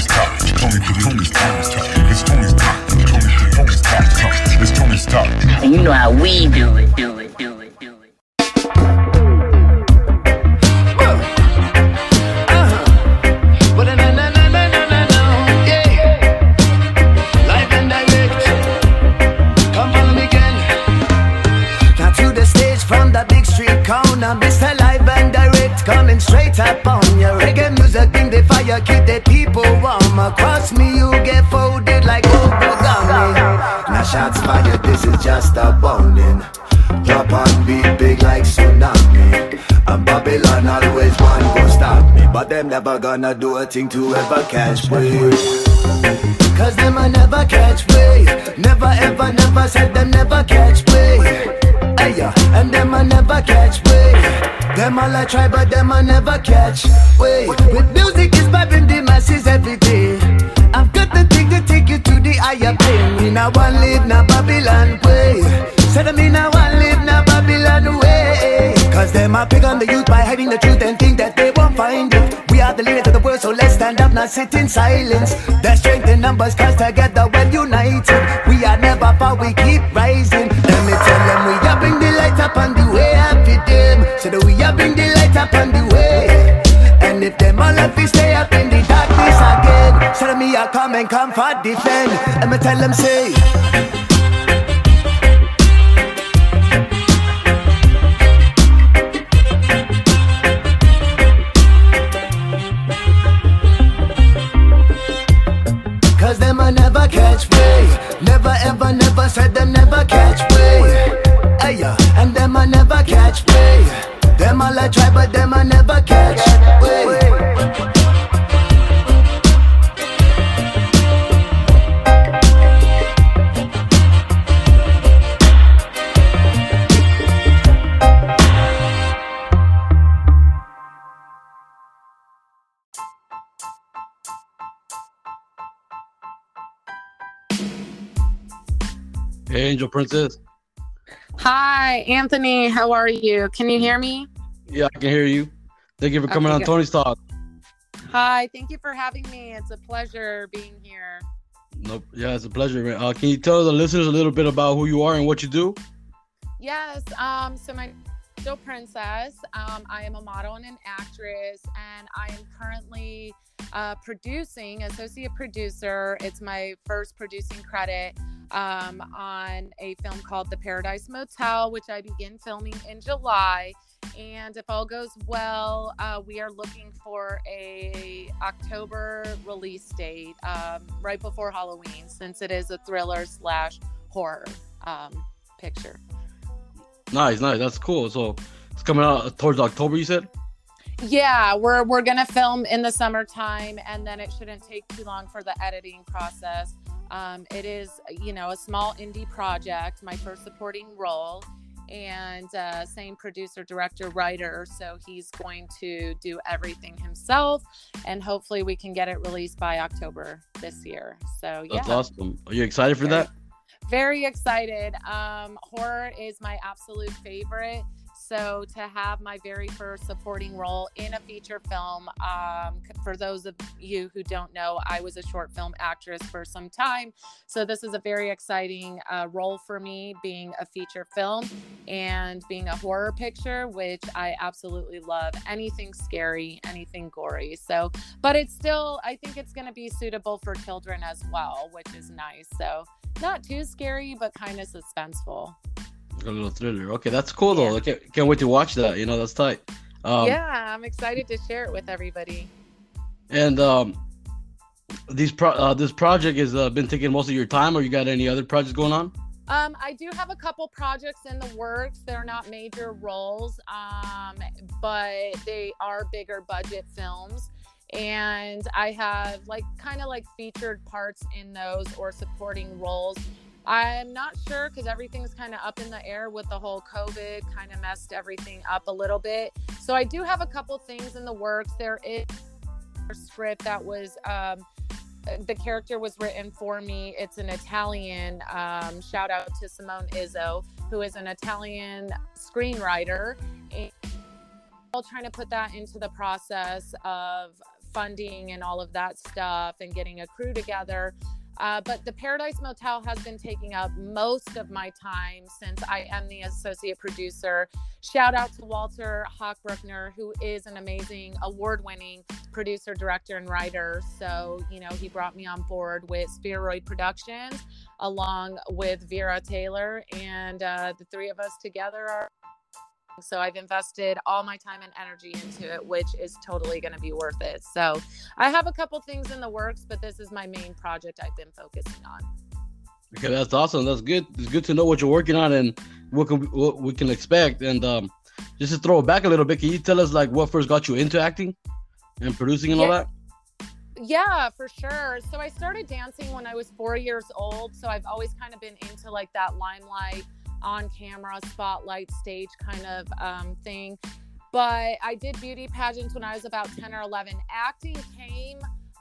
Tony's talk. Tony, Tony's Tony's talk. It's Tony's talk. Tony, Tony's talk. It's Tony's talk. And you know how we do it, do it, do it, do it. But na na na na na na na, yeah. Live and direct. Come follow me again. Now to the stage from the big street corner, Mr. Live and Direct coming straight up on your reggae music, bring the fire, keep the people warm. Across me, you get folded like origami. Now shots fired, this is just a boning. Drop on beat big like tsunami. And Babylon always want to stop me, but them never gonna do a thing to ever catch me. Cause them I never catch me. Never ever never said them never catch me. Yeah, and them I never catch me. Them all I try, but them I never catch. Wait, with music is hiding the truth and think that they won't find it. We are the leaders of the world, so let's stand up, not sit in silence. There's strength in numbers, cause together we're united. We are never far, we keep rising. Let me tell them we are bring the light up on the way happy them. So that we are bring the light up on the way. And if them all have to stay up in the darkness again, so that me I come and come for defend. Let me tell them say. Never said them never catch me. Yeah, and them I never catch me. Them all I try, but them I never catch Hey, Angel Princess. Hi, Anthony. How are you? Can you hear me? Yeah, I can hear you. Thank you for coming Okay, on good. Tony's Talk. Hi, thank you for having me. It's a pleasure being here. Nope. Yeah, it's a pleasure. man. Uh, can you tell the listeners a little bit about who you are and what you do? Yes, um, so my still princess. Um, I am a model and an actress, and I am currently uh, producing, associate producer. It's my first producing credit um, on a film called The Paradise Motel, which I begin filming in July. And if all goes well, uh, we are looking for a October release date, um, right before Halloween, since it is a thriller slash horror um, picture. Nice, nice. That's cool. So it's coming out towards October, you said? Yeah, we're we're gonna film in the summertime, and then it shouldn't take too long for the editing process. Um, it is, you know, a small indie project, my first supporting role, and uh, same producer, director, writer. So he's going to do everything himself, and hopefully we can get it released by October this year. So yeah, That's awesome. Are you excited for that? Very excited. Um, horror is my absolute favorite. So to have my very first supporting role in a feature film, um, for those of you who don't know, I was a short film actress for some time. So this is a very exciting uh, role for me, being a feature film and being a horror picture, which I absolutely love. Anything scary, anything gory. So, but it's still, I think it's going to be suitable for children as well, which is nice. So not too scary, but kind of suspenseful. A little thriller. Okay, that's cool though. I can't, can't wait to watch that. You know, that's tight. Um, yeah, I'm excited to share it with everybody. And um, these pro- uh, this project has uh, been taking most of your time, or you got any other projects going on? Um, I do have a couple projects in the works. They're not major roles, um, but they are bigger budget films. And I have like kind of like featured parts in those or supporting roles. I'm not sure because everything's kind of up in the air with the whole COVID, kind of messed everything up a little bit. So I do have a couple things in the works. There is a script that was um, the character was written for me. It's an Italian. Um, shout out to Simone Izzo, who is an Italian screenwriter. And still trying to put that into the process of funding and all of that stuff and getting a crew together. Uh, but the Paradise Motel has been taking up most of my time since I am the associate producer. Shout out to Walter Hochbruckner, who is an amazing award winning producer, director, and writer. So, you know, he brought me on board with Spheroid Productions along with Vera Taylor, and uh, the three of us together are so I've invested all my time and energy into it, which is totally going to be worth it. So I have a couple things in the works, but this is my main project I've been focusing on. Okay, that's awesome. That's good. It's good to know what you're working on and what can what we can expect. And um, just to throw it back a little bit, can you tell us like what first got you into acting and producing and all that? Yeah, for sure. So I started dancing when I was four years old. So I've always kind of been into like that limelight, on camera, spotlight, stage kind of um, thing. But I did beauty pageants when I was about 10 or 11. Acting came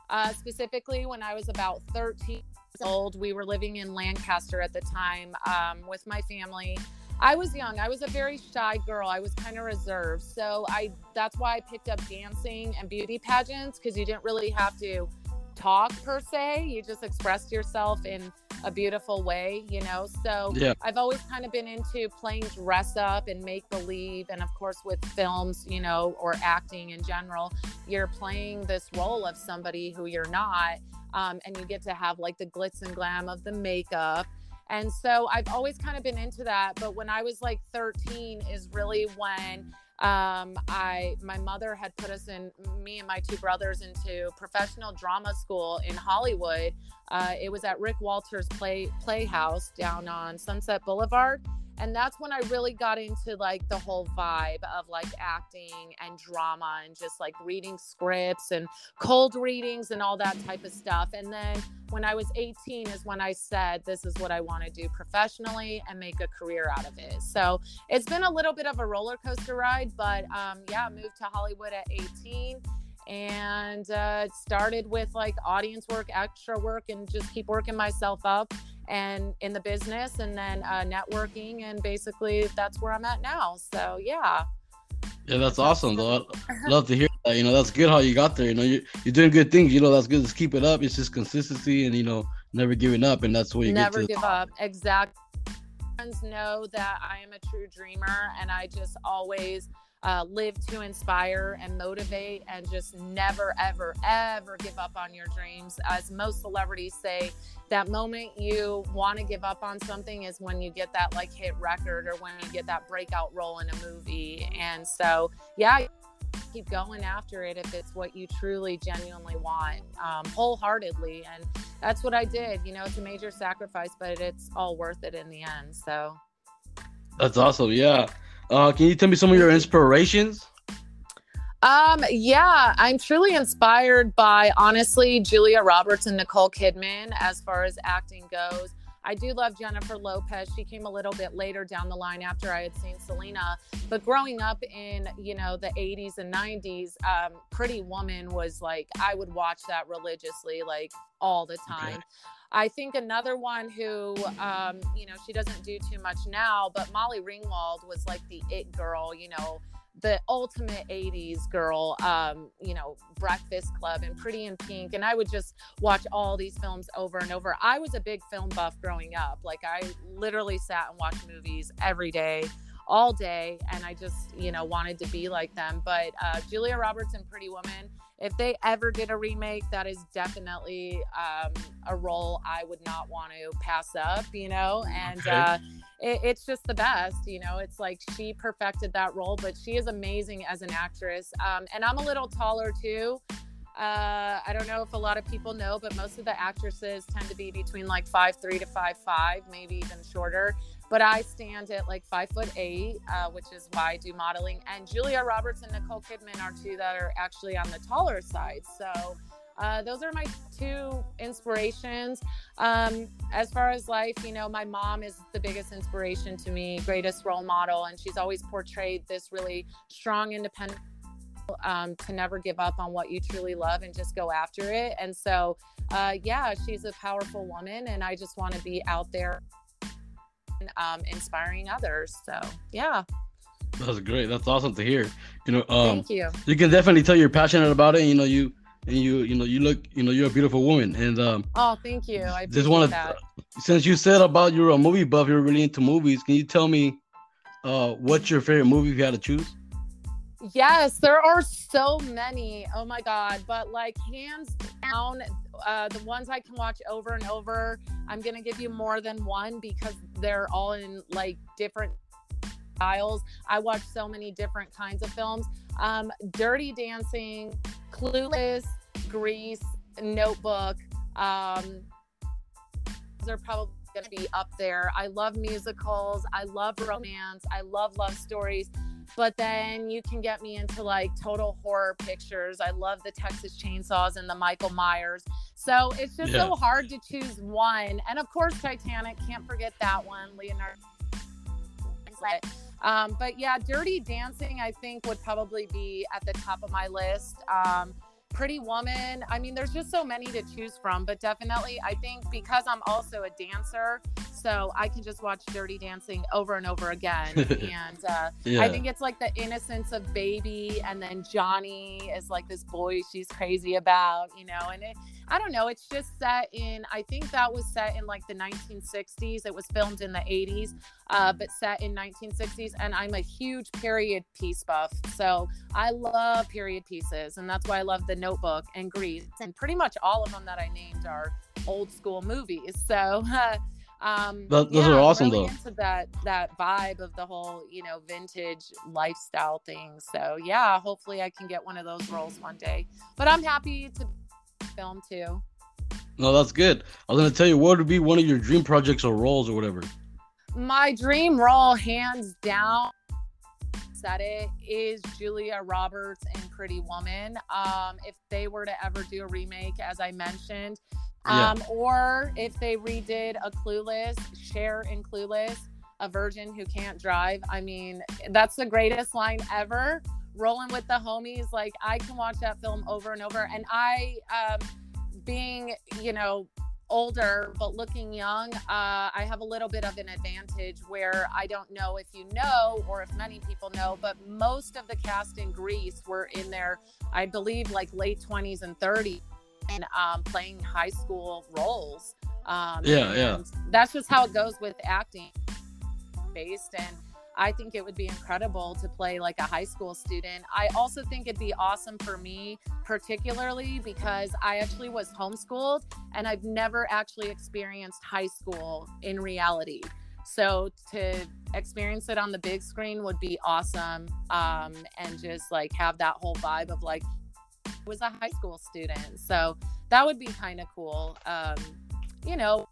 uh, specifically when I was about 13 years old. We were living in Lancaster at the time um, with my family. I was young. I was a very shy girl. I was kind of reserved. So I that's why I picked up dancing and beauty pageants because you didn't really have to talk per se. You just expressed yourself in a beautiful way, you know. So Yeah. I've always kind of been into playing dress up and make believe and of course with films, you know, or acting in general, you're playing this role of somebody who you're not um, and you get to have like the glitz and glam of the makeup and so I've always kind of been into that. But when I was like 13 is really when um, I my mother had put us in me and my two brothers into professional drama school in Hollywood. Uh, it was at Rick Walters Play Playhouse down on Sunset Boulevard. And that's when I really got into like the whole vibe of like acting and drama and just like reading scripts and cold readings and all that type of stuff. And then when I was 18 is when I said, this is what I want to do professionally and make a career out of it. So it's been a little bit of a roller coaster ride, but um, yeah, moved to Hollywood at 18 and uh, started with like audience work, extra work, and just keep working myself up and in the business and then uh, networking. And basically, that's where I'm at now. So yeah. Yeah, that's awesome though. I love to hear that. You know, that's good how you got there. You know, you you're doing good things. You know, that's good. Just keep it up. It's just consistency and you know, never giving up, and that's where you never get to. give up exactly friends know that i am a true dreamer and i just always uh, live to inspire and motivate and just never ever ever give up on your dreams as most celebrities say that moment you want to give up on something is when you get that like hit record or when you get that breakout role in a movie and so yeah keep going after it if it's what you truly genuinely want um, wholeheartedly and that's what i did you know it's a major sacrifice but it's all worth it in the end so That's awesome. Yeah. Uh, can you tell me some of your inspirations? um yeah i'm truly inspired by honestly julia roberts and nicole kidman as far as acting goes I do love Jennifer Lopez. She came a little bit later down the line after I had seen Selena. But growing up in, you know, the 80s and 90s, um, Pretty Woman was like, I would watch that religiously, like all the time. I think another one who, um, you know, she doesn't do too much now, but Molly Ringwald was like the it girl, you know, the ultimate 80s girl, um, you know, Breakfast Club and Pretty in Pink. And I would just watch all these films over and over. I was a big film buff growing up. Like, I literally sat and watched movies every day, all day. And I just, you know, wanted to be like them. But uh, Julia Roberts and Pretty Woman, if they ever did a remake, that is definitely um, a role I would not want to pass up, you know? And, Okay. uh, it, it's just the best you know it's like she perfected that role but she is amazing as an actress um, and i'm a little taller too uh, i don't know if a lot of people know but most of the actresses tend to be between like five three to five five maybe even shorter but i stand at like five foot eight uh, which is why i do modeling and julia roberts and nicole kidman are two that are actually on the taller side so uh, those are my two inspirations. Um, as far as life, you know, my mom is the biggest inspiration to me, greatest role model, and she's always portrayed this really strong, independent. Um, to never give up on what you truly love and just go after it. And so, uh, yeah, she's a powerful woman, and I just want to be out there um, inspiring others. So, yeah, That's great. That's awesome to hear. You know, um, thank you. you can definitely tell you're passionate about it. You know, you and you you know you look you know you're a beautiful woman. And um, Oh, thank you. I just want to since you said about you're a movie buff, you're really into movies. Can you tell me uh what's your favorite movie if you had to choose? Yes, there are so many. Oh my god! But like hands down, uh, the ones I can watch over and over. I'm gonna give you more than one because they're all in like different styles. I watch so many different kinds of films. Um, Dirty Dancing, Clueless, Grease, Notebook. Um, those are probably gonna be up there. I love musicals. I love romance. I love love stories but then you can get me into like total horror pictures. I love the Texas Chainsaws and the Michael Myers. So it's just Yeah. so hard to choose one. And of course, Titanic, can't forget that one. Leonardo. Um, but yeah, Dirty Dancing, I think, would probably be at the top of my list. Um, Pretty Woman. I mean, there's just so many to choose from, but definitely, I think because I'm also a dancer, so I can just watch Dirty Dancing over and over again. and uh, Yeah. I think it's like the innocence of baby, and then Johnny is like this boy she's crazy about, you know. And it, I don't know, it's just set in. I think that was set in like the 1960s. It was filmed in the 80s, uh, but set in 1960s. And I'm a huge period piece buff, so I love period pieces, and that's why I love The Notebook and Grease, and pretty much all of them that I named are old school movies. So. Um, Th- those yeah, are awesome, really though. into that that vibe of the whole you know vintage lifestyle thing. So yeah, hopefully I can get one of those roles one day. But I'm happy to film too. No, that's good. I was gonna tell you what would be one of your dream projects or roles or whatever. My dream role, hands down, said it is Julia Roberts in Pretty Woman. Um, if they were to ever do a remake, as I mentioned, Yeah. um, or if they redid a Clueless, Cher in Clueless, a virgin who can't drive. I mean, that's the greatest line ever. Rolling with the homies, like I can watch that film over and over. And I, um, being you know older but looking young, uh, I have a little bit of an advantage where I don't know if you know or if many people know, but most of the cast in Grease were in their, I believe, like late 20s and 30s and um, playing high school roles. Um, Yeah, yeah. That's just how it goes with acting based. And I think it would be incredible to play like a high school student. I also think it'd be awesome for me, particularly because I actually was homeschooled and I've never actually experienced high school in reality. So to experience it on the big screen would be awesome. Um, and just like have that whole vibe of like, was a high school student. So that would be kind of cool. Um, you know,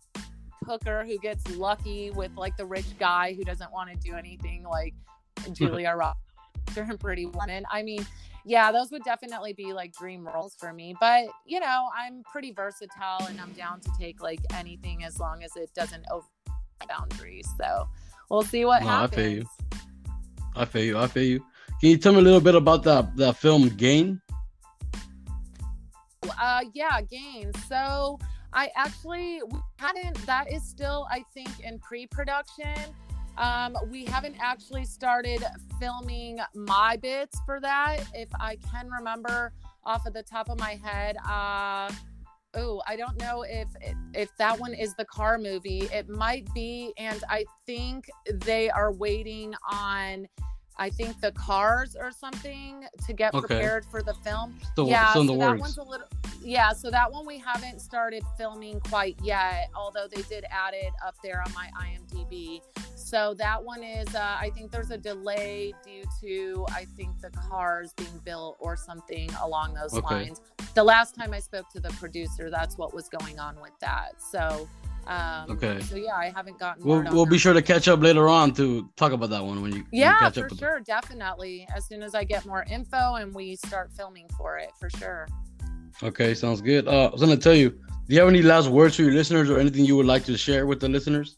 hooker who gets lucky with like the rich guy who doesn't want to do anything like Julia Roberts and Pretty Woman. I mean, yeah, those would definitely be like dream roles for me. But you know, I'm pretty versatile and I'm down to take like anything as long as it doesn't over boundaries. So we'll see what No, I happens. feel you. I feel you. I feel you. Can you tell me a little bit about that that film Gain? uh yeah gains so i actually hadn't that is still i think in pre-production. Um we haven't actually started filming my bits for that if i can remember off of the top of my head. Uh oh i don't know if if that one is the car movie. It might be and i think they are waiting on i think the cars or something to get Okay. prepared for the film yeah, so that one's a little. Yeah, so that one we haven't started filming quite yet, although they did add it up there on my IMDb. So that one is, uh, I think there's a delay due to, I think the cars being built or something along those Okay. lines. The last time I spoke to the producer, that's what was going on with that. So, um, Okay. So yeah, I haven't gotten. We'll, we'll be sure to catch up later on to talk about that one when you when you Yeah, for sure, definitely. As soon as I get more info and we start filming for it, for sure. Okay, sounds good. Uh, I was gonna tell you, do you have any last words for your listeners or anything you would like to share with the listeners?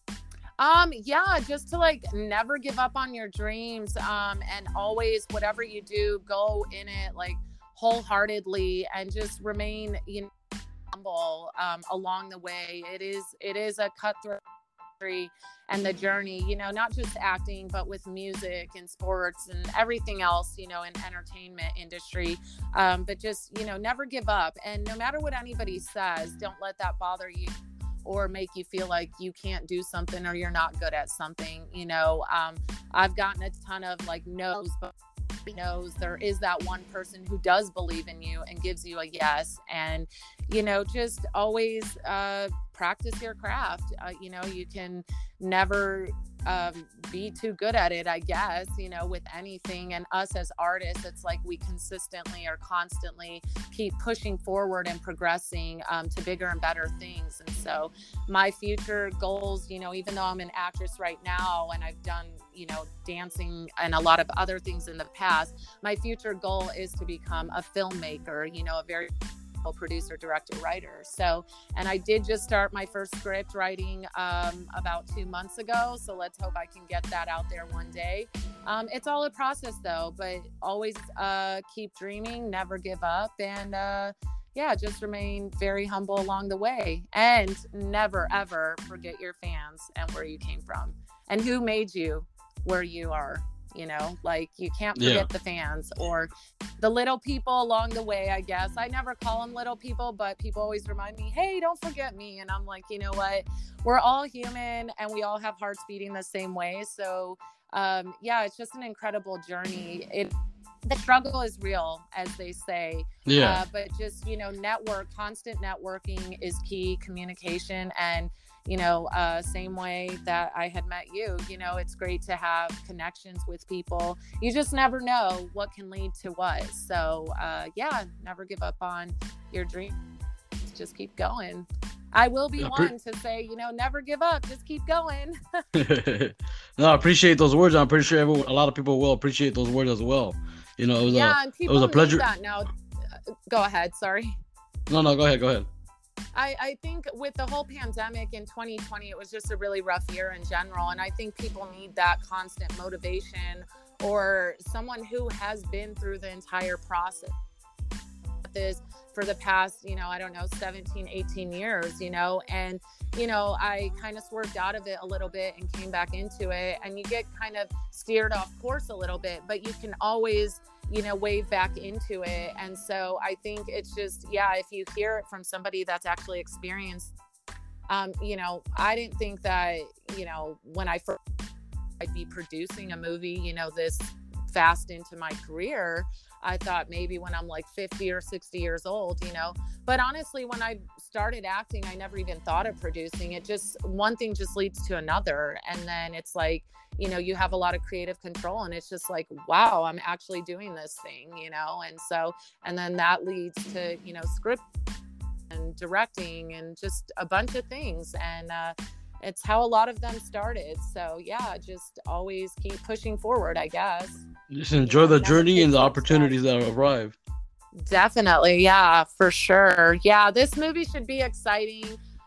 Um, yeah, just to like never give up on your dreams. Um, and always whatever you do, go in it like wholeheartedly and just remain, you know, humble um along the way. It is it is a cutthroat and the journey, you know, not just acting, but with music and sports and everything else, you know, in entertainment industry. Um, but just, you know, never give up. And no matter what anybody says, don't let that bother you or make you feel like you can't do something or you're not good at something. You know, um, I've gotten a ton of like no's, but knows there is that one person who does believe in you and gives you a yes. And you know just always uh, practice your craft. Uh, you know you can never um, be too good at it, I guess, you know, with anything. And us as artists, it's like we consistently or constantly keep pushing forward and progressing um, to bigger and better things. And so, my future goals, you know, even though I'm an actress right now and I've done, you know, dancing and a lot of other things in the past, my future goal is to become a filmmaker, you know, a very producer, director, writer. So, and I did just start my first script writing um, about two months ago. So let's hope I can get that out there one day. Um, it's all a process though, but always uh, keep dreaming, never give up, and uh, yeah, just remain very humble along the way. And never ever forget your fans and where you came from and who made you where you are you know like you can't forget yeah. the fans or the little people along the way i guess. I never call them little people but people always remind me hey don't forget me. And i'm like you know what? We're all human and we all have hearts beating the same way. So um yeah it's just an incredible journey. It the struggle is real as they say. Yeah. Uh, but just you know network constant networking is key communication and you know, uh, same way that I had met you. You know, it's great to have connections with people. You just never know what can lead to what. So, uh, yeah, never give up on your dreams. Just keep going. I will be one to say, you know, never give up. Just keep going. no, I appreciate those words. I'm pretty sure everyone, a lot of people will appreciate those words as well. You know, it was yeah, a, it was a pleasure. That now, go ahead. Sorry. No, no, go ahead. Go ahead. I, I think with the whole pandemic in 2020, it was just a really rough year in general. And I think people need that constant motivation or someone who has been through the entire process this for the past, you know, I don't know, 17, 18 years, you know, and, you know, I kind of swerved out of it a little bit and came back into it. And you get kind of steered off course a little bit, but you can always, you know, wave back into it. And so I think it's just, yeah, if you hear it from somebody that's actually experienced, um, you know, I didn't think that, you know, when I first I'd be producing a movie, you know, this fast into my career. I thought maybe when I'm like 50 or 60 years old, you know. But honestly, when I started acting, I never even thought of producing. It just one thing just leads to another. And then it's like, you know, you have a lot of creative control and it's just like, wow, I'm actually doing this thing, you know. And so and then that leads to, you know, script and directing and just a bunch of things. And uh it's how a lot of them started. So yeah, just always keep pushing forward, I guess. Just enjoy the journey and the opportunities that arrive. Definitely, yeah, for sure. Yeah, this movie should be exciting.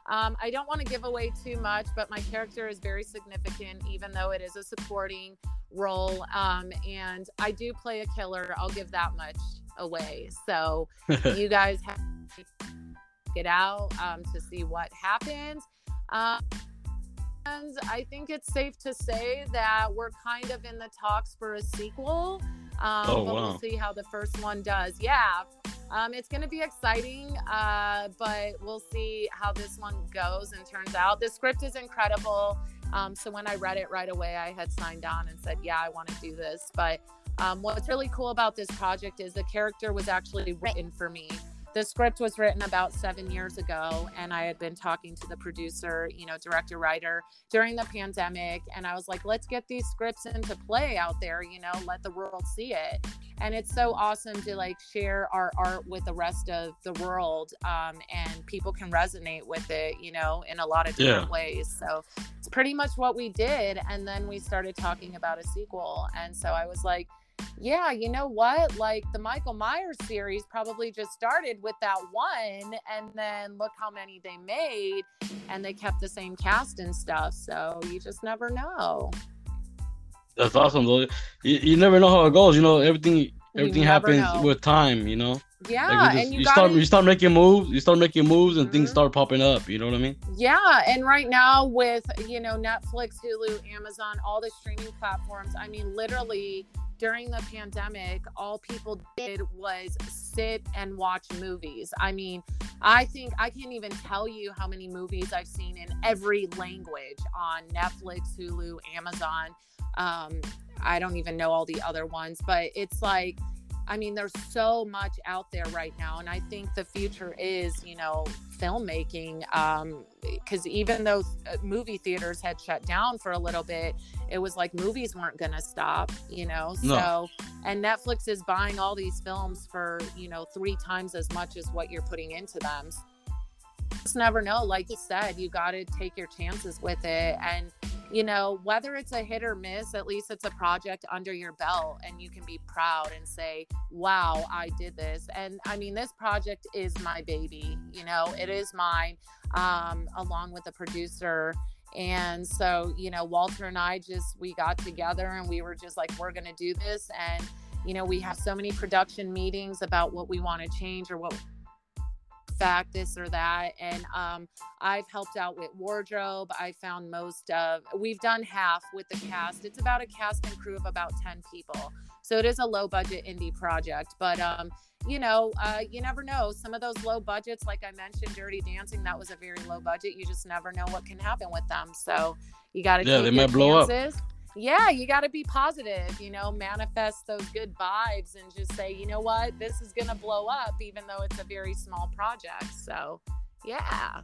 Um, I don't want to give away too much, but my character is very significant, even though it is a supporting role. Um, and I do play a killer. I'll give that much away. So you guys have to get out um, to see what happens. And I think it's safe to say that we're kind of in the talks for a sequel. Um, oh, but wow. we'll see how the first one does. Yeah. Um, it's going to be exciting, uh, but we'll see how this one goes and turns out. The script is incredible. Um, so when I read it right away, I had signed on and said, Yeah, I want to do this. But um, what's really cool about this project is the character was actually written for me the script was written about seven years ago and i had been talking to the producer you know director writer during the pandemic and i was like let's get these scripts into play out there you know let the world see it and it's so awesome to like share our art with the rest of the world um, and people can resonate with it you know in a lot of different Yeah. ways so it's pretty much what we did and then we started talking about a sequel and so i was like yeah, you know what? Like the Michael Myers series probably just started with that one, and then look how many they made, and they kept the same cast and stuff. So you just never know. That's awesome, though. You, you never know how it goes. You know, everything everything happens know. with time. You know. Yeah, Like, you, just- and you, you, start gotta, you start making moves, you start making moves, and things Mhm. start popping up. You know what I mean? Yeah, and right now with you know Netflix, Hulu, Amazon, all the streaming platforms, I mean literally during the pandemic, all people did was sit and watch movies. I mean, I think I can't even tell you how many movies I've seen in every language on Netflix, Hulu, Amazon. Um, I don't even know all the other ones, but it's like I mean, there's so much out there right now, and I think the future is, you know, filmmaking. Um, because even though uh, movie theaters had shut down for a little bit, it was like movies weren't going to stop, you know. No. So, and Netflix is buying all these films for, you know, three times as much as what you're putting into them. Just never know. Like you said, you got to take your chances with it, and you know, whether it's a hit or miss, at least it's a project under your belt and you can be proud and say, wow, I did this. And I mean, this project is my baby, you know, it is mine, um, along with the producer. And so, you know, Walter and I just, we got together and we were just like, we're going to do this. And, you know, we have so many production meetings about what we want to change or what fact this or that and um I've helped out with wardrobe. I found most of we've done half with the cast. It's about a cast and crew of about 10 people. So it is a low budget indie project, but um you know, uh, you never know. Some of those low budgets, like I mentioned, Dirty Dancing, that was a very low budget. You just never know what can happen with them. So you got to Yeah, keep they might blow up. Yeah, you got to be positive. You know, manifest those good vibes and just say, you know what, this is gonna blow up, even though it's a very small project. So, yeah.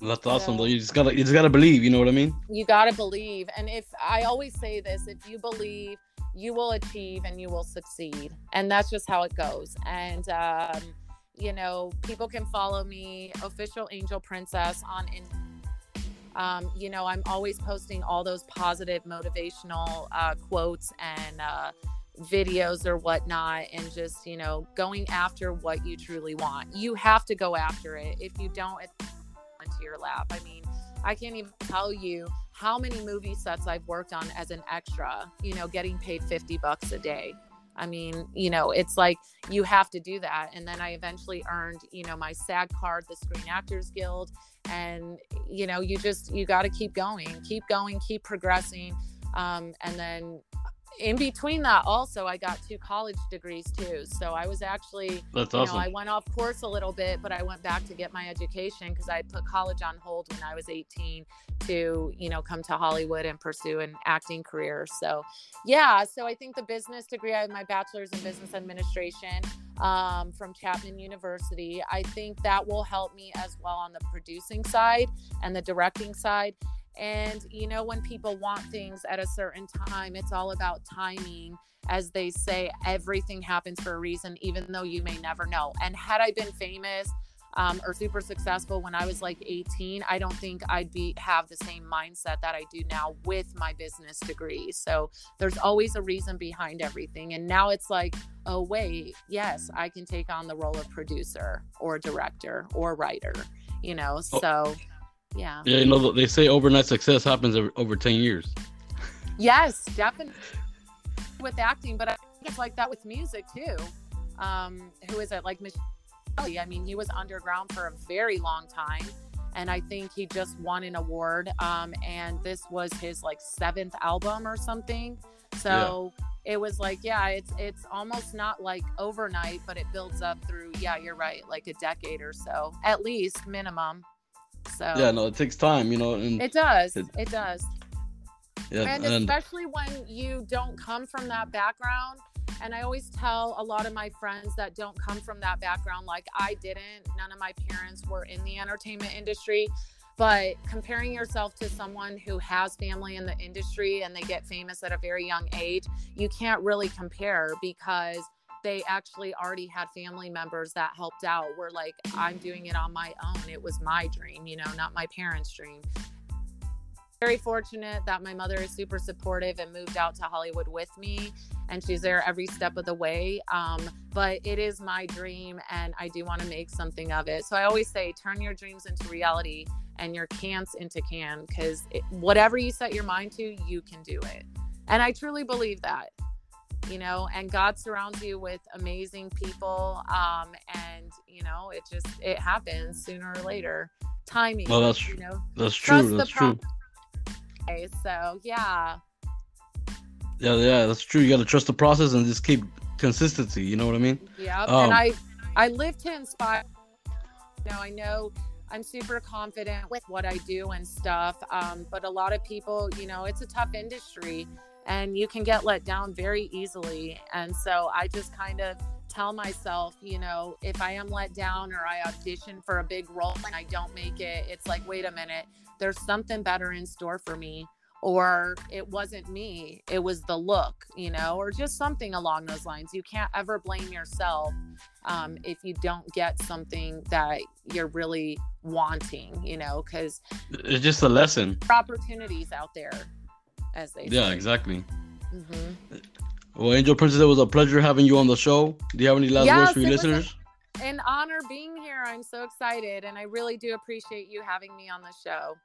That's awesome, though. You just gotta, you just gotta believe. You know what I mean? you got to believe and if i always say this if you believe you will achieve and you will succeed and that's just how it goes and um you know people can follow me official angel princess on um, you know i'm always posting all those positive motivational uh, quotes and uh, videos or whatnot and just you know going after what you truly want. You have to go after it. If you don't it's into your lap. I mean I can't even tell you how many movie sets I've worked on as an extra, you know, getting paid 50 bucks a day. I mean, you know, it's like you have to do that. And then I eventually earned, you know, my SAG card, the Screen Actors Guild. And, you know, you just, you got to keep going, keep going, keep progressing. Um, and then in between that, also, I got two college degrees too. So I was actually, That's you awesome. know, I went off course a little bit, but I went back to get my education because I put college on hold when I was 18 to, you know, come to Hollywood and pursue an acting career. So, yeah. So I think the business degree, I have my bachelor's in business administration um, from Chapman University. I think that will help me as well on the producing side and the directing side. And, you know, when people want things at a certain time, it's all about timing as they say, everything happens for a reason, even though you may never know. And had I been famous um, or super successful when I was like 18, I don't think I'd be have the same mindset that I do now with my business degree. So there's always a reason behind everything. And now it's like, oh wait, yes, I can take on the role of producer or director or writer. You know, so yeah. Yeah, you know they say overnight success happens over, ten years. Yes, definitely with acting, but I think it's like that with music too. Um, who is it? Like Michelle. I mean, he was underground for a very long time, and I think he just won an award. Um, and this was his like seventh album or something. So it was like, yeah, it's it's almost not like overnight, but it builds up through. Yeah, you're right, like a decade or so, at least minimum. So Yeah, no, it takes time. You know, and it does. It- It does yeah, and, and especially when you don't come from that background and i always tell a lot of my friends that don't come from that background like i didn't none of my parents were in the entertainment industry but comparing yourself to someone who has family in the industry and they get famous at a very young age you can't really compare because they actually already had family members that helped out were like i'm doing it on my own it was my dream you know not my parents dream very fortunate that my mother is super supportive and moved out to Hollywood with me, and she's there every step of the way. Um, but it is my dream, and I do want to make something of it. So I always say, turn your dreams into reality and your can'ts into can, because whatever you set your mind to, you can do it. And I truly believe that. You know, and God surrounds you with amazing people. Um, and you know, it just it happens sooner or later. Timing. Well, that's you know. That's true. That's true. Okay, so yeah. Yeah, yeah, that's true. You got to trust the process and just keep consistency. You know what I mean? yeah Um, and I I live to inspire. Know, I know I'm super confident with what I do and stuff. Um, but a lot of people, you know, it's a tough industry and you can get let down very easily. And so I just kind of tell myself, you know, if I am let down or I audition for a big role and I don't make it, it's like, wait a minute, there's something better in store for me. Or it wasn't me, it was the look, you know, or just something along those lines. You can't ever blame yourself um, if you don't get something that you're really wanting, you know, because It's just a lesson. opportunities out there, as they Yeah, say. exactly. hmm Well, Angel Princess, it was a pleasure having you on the show. Do you have any last Yes, words for your a- listeners? An honor being here. I'm so excited, and I really do appreciate you having me on the show.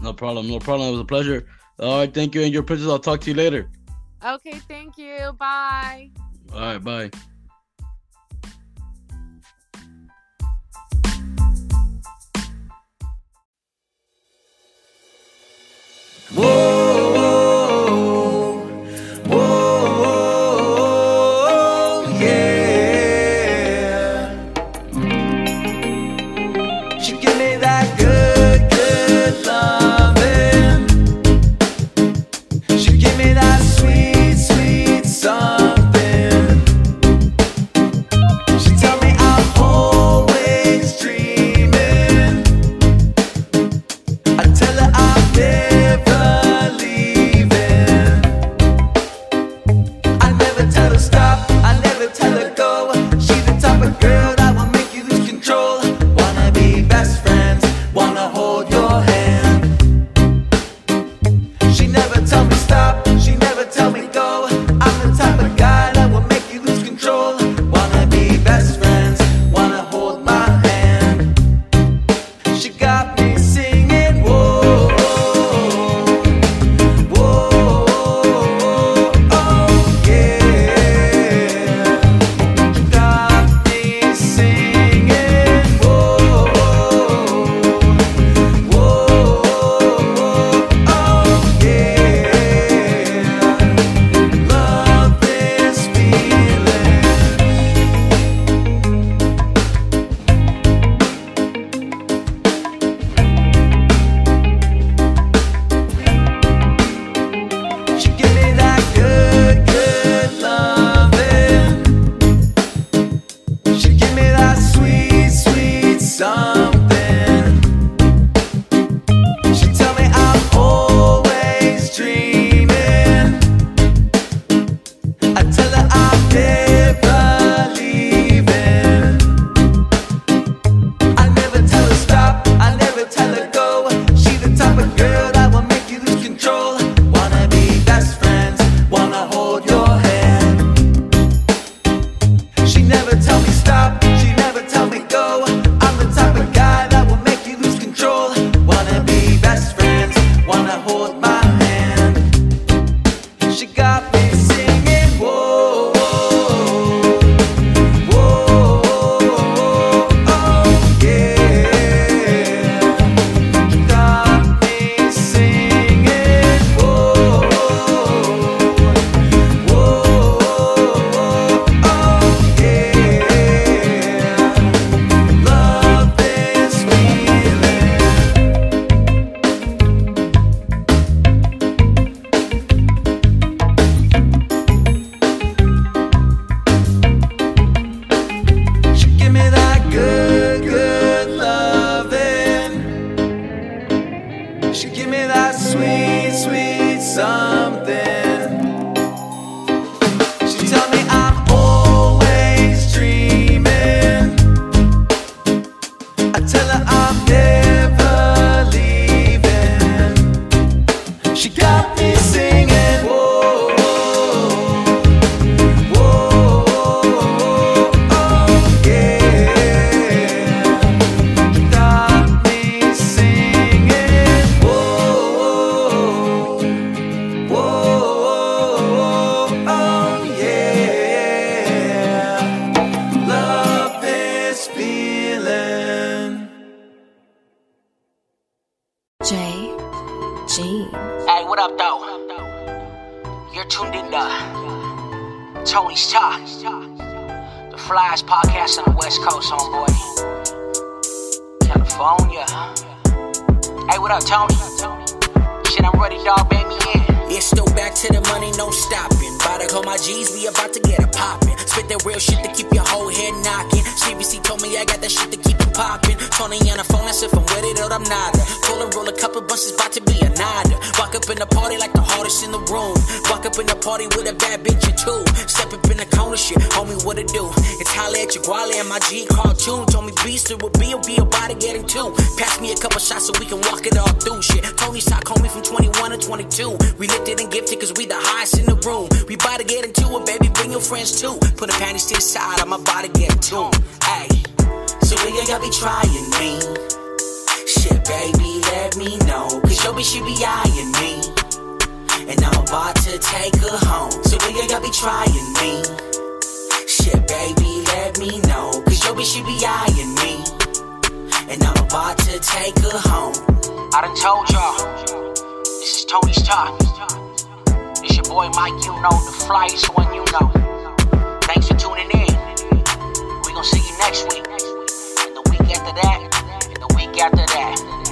No problem. No problem. It was a pleasure. All right. Thank you, Angel Princess. I'll talk to you later. Okay, thank you. Bye. All right. Bye. Walk up in the party with a bad bitch or two. Step up in the corner shit, homie, what it do? It's holla at your and my G cartoon. Told me beast it would be, a be about to get in two. Pass me a couple shots so we can walk it all through shit. Tony's talk, homie, from 21 to 22. We lifted and gifted cause we the highest in the room. We about to get into it, baby, bring your friends too. Put the panties to the side, I'm about to get into. Hey, so when gotta be trying me. Shit, baby, let me know. Cause your bitch, she be eyeing me. And I'm about to take her home. So you gotta be trying me. Shit, baby, let me know. Cause your bitch, she be eyeing me. And I'm about to take her home. I done told y'all. This is Tony's Talk. It's your boy Mike, you know, the flyest one you know. Thanks for tuning in. We gonna see you next week. And the week after that. And the week after that.